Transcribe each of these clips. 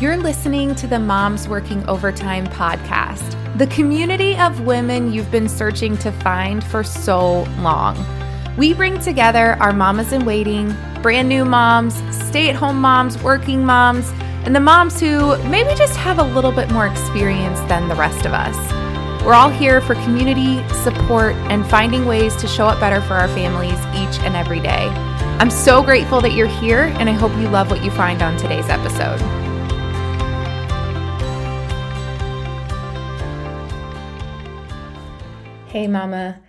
You're listening to the Moms Working Overtime podcast, the community of women you've been searching to find for so long. We bring together our mamas in waiting, brand new moms, stay at home moms, working moms, and the moms who maybe just have a little bit more experience than the rest of us. We're all here for community, support, and finding ways to show up better for our families each and every day. I'm so grateful that you're here, and I hope you love what you find on today's episode. Hey, Mama.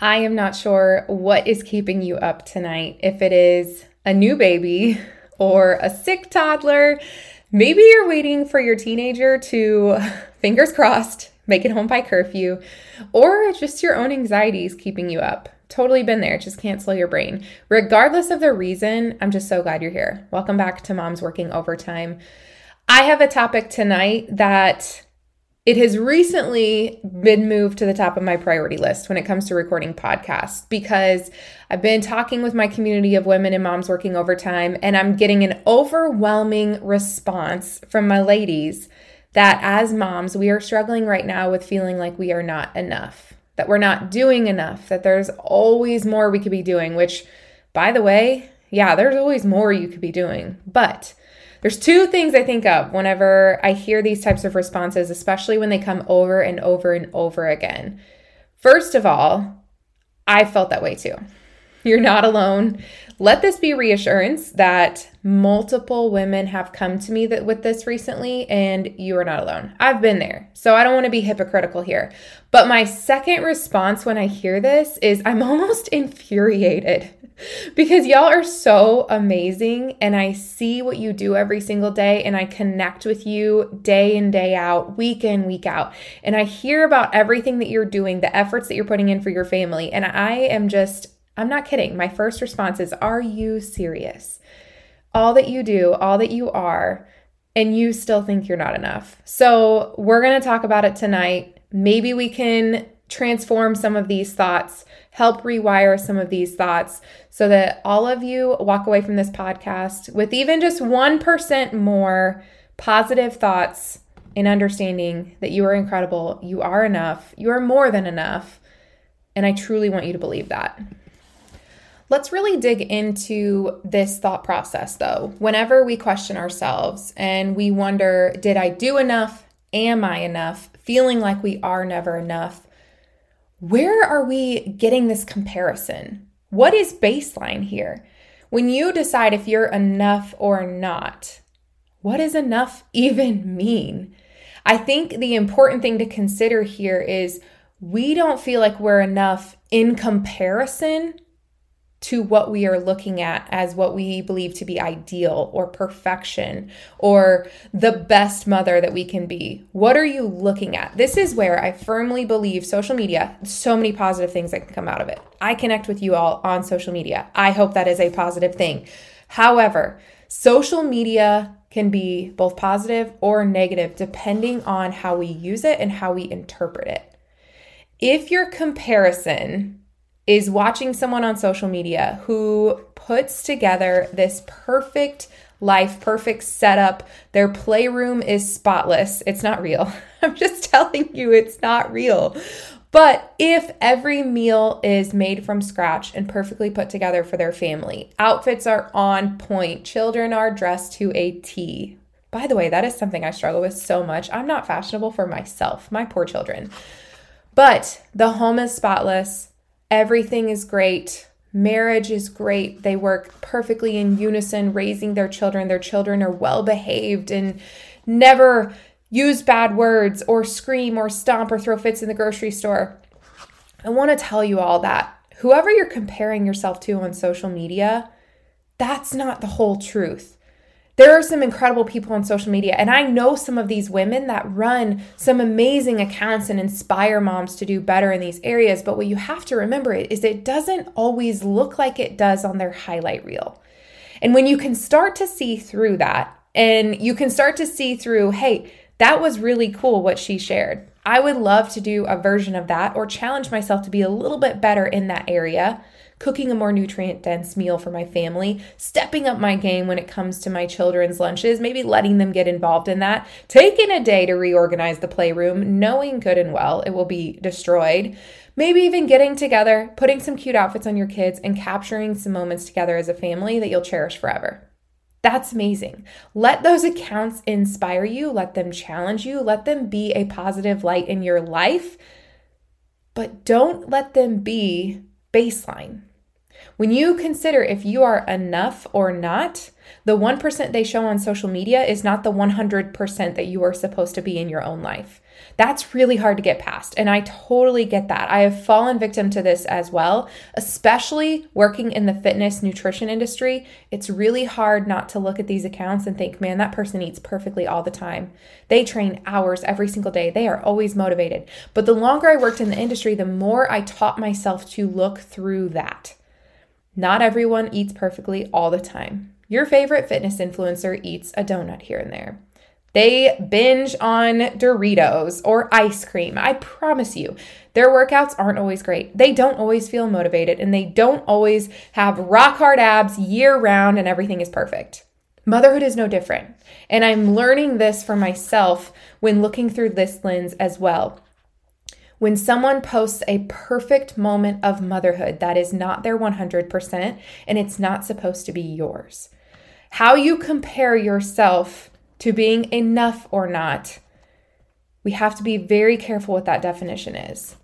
I am not sure what is keeping you up tonight. If it is a new baby or a sick toddler, maybe you're waiting for your teenager to, fingers crossed, make it home by curfew, or just your own anxieties keeping you up. Totally been there, just cancel your brain. Regardless of the reason, I'm just so glad you're here. Welcome back to Moms Working Overtime. I have a topic tonight that it has recently mm-hmm. been moved to the top of my priority list when it comes to recording podcasts because I've been talking with my community of women and moms working overtime, and I'm getting an overwhelming response from my ladies that as moms, we are struggling right now with feeling like we are not enough, that we're not doing enough, that there's always more we could be doing, which, by the way, yeah, there's always more you could be doing. But there's two things I think of whenever I hear these types of responses, especially when they come over and over and over again. First of all, I felt that way too. You're not alone. Let this be reassurance that multiple women have come to me that with this recently and you are not alone. I've been there. So I don't want to be hypocritical here. But my second response when I hear this is I'm almost infuriated because y'all are so amazing and I see what you do every single day and I connect with you day in day out, week in week out. And I hear about everything that you're doing, the efforts that you're putting in for your family, and I am just I'm not kidding. My first response is are you serious? All that you do, all that you are, and you still think you're not enough. So, we're going to talk about it tonight. Maybe we can transform some of these thoughts, help rewire some of these thoughts so that all of you walk away from this podcast with even just 1% more positive thoughts and understanding that you are incredible, you are enough, you are more than enough. And I truly want you to believe that. Let's really dig into this thought process though. Whenever we question ourselves and we wonder, did I do enough? Am I enough? Feeling like we are never enough where are we getting this comparison? What is baseline here? When you decide if you're enough or not, what does enough even mean? I think the important thing to consider here is we don't feel like we're enough in comparison to what we are looking at as what we believe to be ideal or perfection or the best mother that we can be. What are you looking at? This is where I firmly believe social media, so many positive things that can come out of it. I connect with you all on social media. I hope that is a positive thing. However, social media can be both positive or negative depending on how we use it and how we interpret it. If your comparison is watching someone on social media who puts together this perfect life, perfect setup. Their playroom is spotless. It's not real. I'm just telling you, it's not real. But if every meal is made from scratch and perfectly put together for their family, outfits are on point, children are dressed to a T. By the way, that is something I struggle with so much. I'm not fashionable for myself, my poor children. But the home is spotless, Everything is great. Marriage is great. They work perfectly in unison, raising their children. Their children are well behaved and never use bad words or scream or stomp or throw fits in the grocery store. I want to tell you all that whoever you're comparing yourself to on social media, that's not the whole truth there are some incredible people on social media and i know some of these women that run some amazing accounts and inspire moms to do better in these areas. But what you have to remember is it doesn't always look like it does on their highlight reel. And when you can start to see through that and you can start to see through hey that was really cool what she shared. I would love to do a version of that or challenge myself to be a little bit better in that area cooking a more nutrient dense meal for my family, stepping up my game when it comes to my children's lunches, maybe letting them get involved in that, taking a day to reorganize the playroom, knowing good and well it will be destroyed. Maybe even getting together, putting some cute outfits on your kids, and capturing some moments together as a family that you'll cherish forever. That's amazing. Let those accounts inspire you, let them challenge you, let them be a positive light in your life, but don't let them be baseline. When you consider if you are enough or not, the 1% they show on social media is not the 100% that you are supposed to be in your own life. That's really hard to get past. And I totally get that. I have fallen victim to this as well, especially working in the fitness nutrition industry. It's really hard not to look at these accounts and think, man, that person eats perfectly all the time. They train hours every single day. They are always motivated. But the longer I worked in the industry, the more I taught myself to look through that. Not everyone eats perfectly all the time. Your favorite fitness influencer eats a donut here and there. They binge on Doritos or ice cream. I promise you, their workouts aren't always great. They don't always feel motivated and they don't always have rock hard abs year round and everything is perfect. Motherhood is no different. And I'm learning this for myself when looking through this lens as well. When someone posts a perfect moment of motherhood that is not their 100% and it's not supposed to be yours, how you compare yourself to being enough or not, we have to be very careful what that definition is.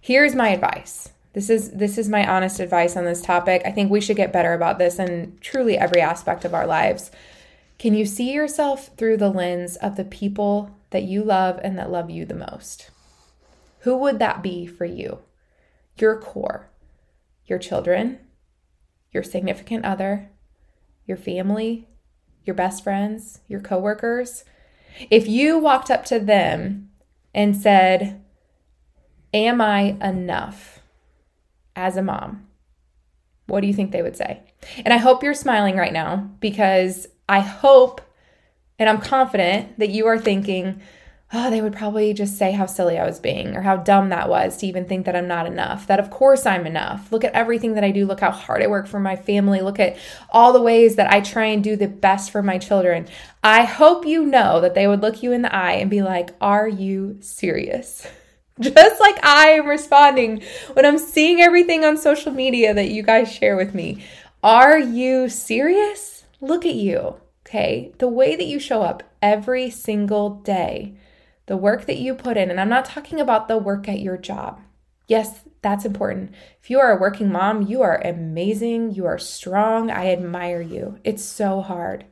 Here's my advice. This is this is my honest advice on this topic. I think we should get better about this in truly every aspect of our lives. Can you see yourself through the lens of the people that you love and that love you the most? Who would that be for you? Your core, your children, your significant other, your family, your best friends, your coworkers, if you walked up to them and said, Am I enough as a mom? What do you think they would say? And I hope you're smiling right now because I hope and I'm confident that you are thinking, oh, they would probably just say how silly I was being or how dumb that was to even think that I'm not enough. That of course I'm enough. Look at everything that I do. Look how hard I work for my family. Look at all the ways that I try and do the best for my children. I hope you know that they would look you in the eye and be like, Are you serious? Just like I am responding when I'm seeing everything on social media that you guys share with me. Are you serious? Look at you. Okay. The way that you show up every single day the work that you put in, and I'm not talking about the work at your job. Yes, that's important. If you are a working mom, you are amazing. You are strong. I admire you. It's so hard.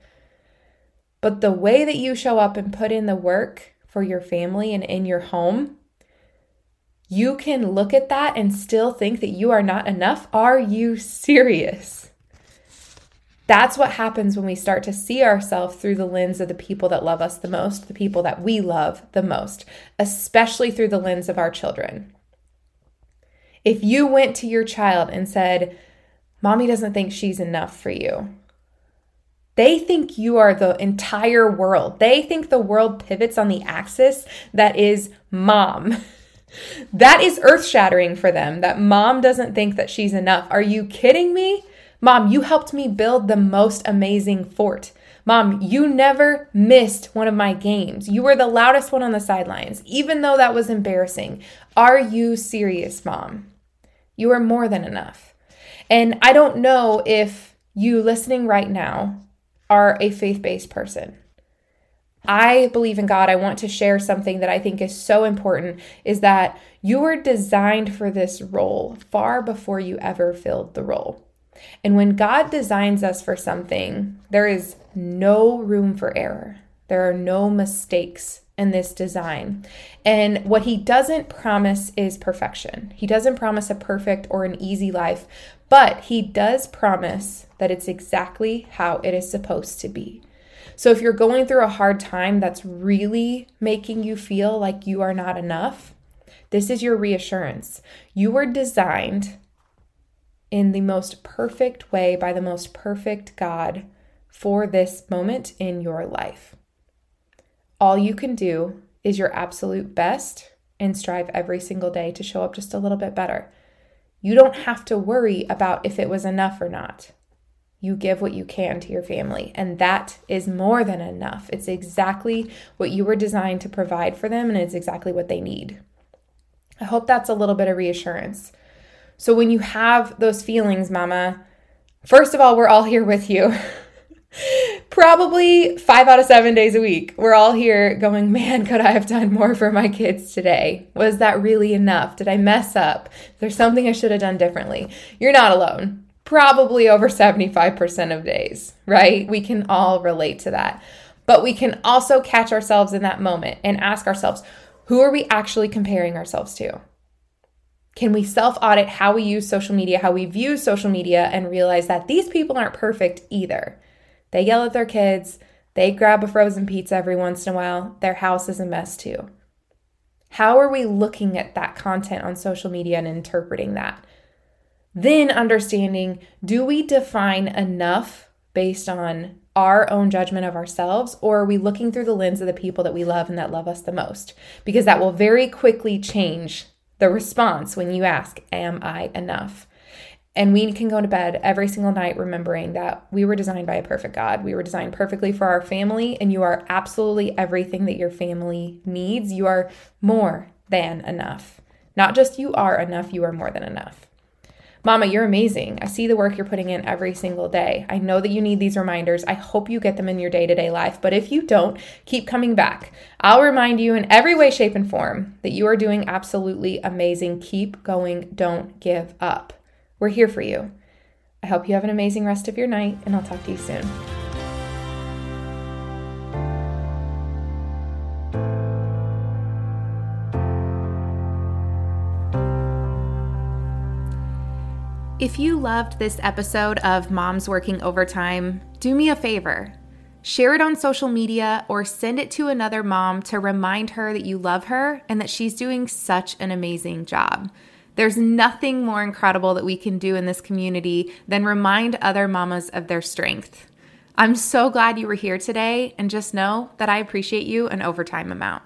But the way that you show up and put in the work for your family and in your home, you can look at that and still think that you are not enough. Are you serious? That's what happens when we start to see ourselves through the lens of the people that love us the most, the people that we love the most, especially through the lens of our children. If you went to your child and said, Mommy doesn't think she's enough for you, they think you are the entire world. They think the world pivots on the axis that is mom. that is earth shattering for them that mom doesn't think that she's enough. Are you kidding me? Mom, you helped me build the most amazing fort. Mom, you never missed one of my games. You were the loudest one on the sidelines, even though that was embarrassing. Are you serious, Mom? You are more than enough. And I don't know if you listening right now are a faith based person. I believe in God. I want to share something that I think is so important is that you were designed for this role far before you ever filled the role. And when God designs us for something, there is no room for error. There are no mistakes in this design. And what he doesn't promise is perfection. He doesn't promise a perfect or an easy life, but he does promise that it's exactly how it is supposed to be. So if you're going through a hard time that's really making you feel like you are not enough, this is your reassurance. You were designed in the most perfect way by the most perfect God for this moment in your life. All you can do is your absolute best and strive every single day to show up just a little bit better. You don't have to worry about if it was enough or not. You give what you can to your family, and that is more than enough. It's exactly what you were designed to provide for them, and it's exactly what they need. I hope that's a little bit of reassurance. So, when you have those feelings, mama, first of all, we're all here with you. Probably five out of seven days a week. We're all here going, man, could I have done more for my kids today? Was that really enough? Did I mess up? There's something I should have done differently. You're not alone. Probably over 75% of days, right? We can all relate to that. But we can also catch ourselves in that moment and ask ourselves, who are we actually comparing ourselves to? Can we self audit how we use social media, how we view social media, and realize that these people aren't perfect either? They yell at their kids. They grab a frozen pizza every once in a while. Their house is a mess too. How are we looking at that content on social media and interpreting that? Then understanding do we define enough based on our own judgment of ourselves, or are we looking through the lens of the people that we love and that love us the most? Because that will very quickly change the response when you ask, Am I enough? And we can go to bed every single night remembering that we were designed by a perfect God. We were designed perfectly for our family, and you are absolutely everything that your family needs. You are more than enough. Not just you are enough, you are more than enough. Mama, you're amazing. I see the work you're putting in every single day. I know that you need these reminders. I hope you get them in your day to day life. But if you don't, keep coming back. I'll remind you in every way, shape, and form that you are doing absolutely amazing. Keep going. Don't give up. We're here for you. I hope you have an amazing rest of your night, and I'll talk to you soon. If you loved this episode of Moms Working Overtime, do me a favor. Share it on social media or send it to another mom to remind her that you love her and that she's doing such an amazing job. There's nothing more incredible that we can do in this community than remind other mamas of their strength. I'm so glad you were here today, and just know that I appreciate you an overtime amount.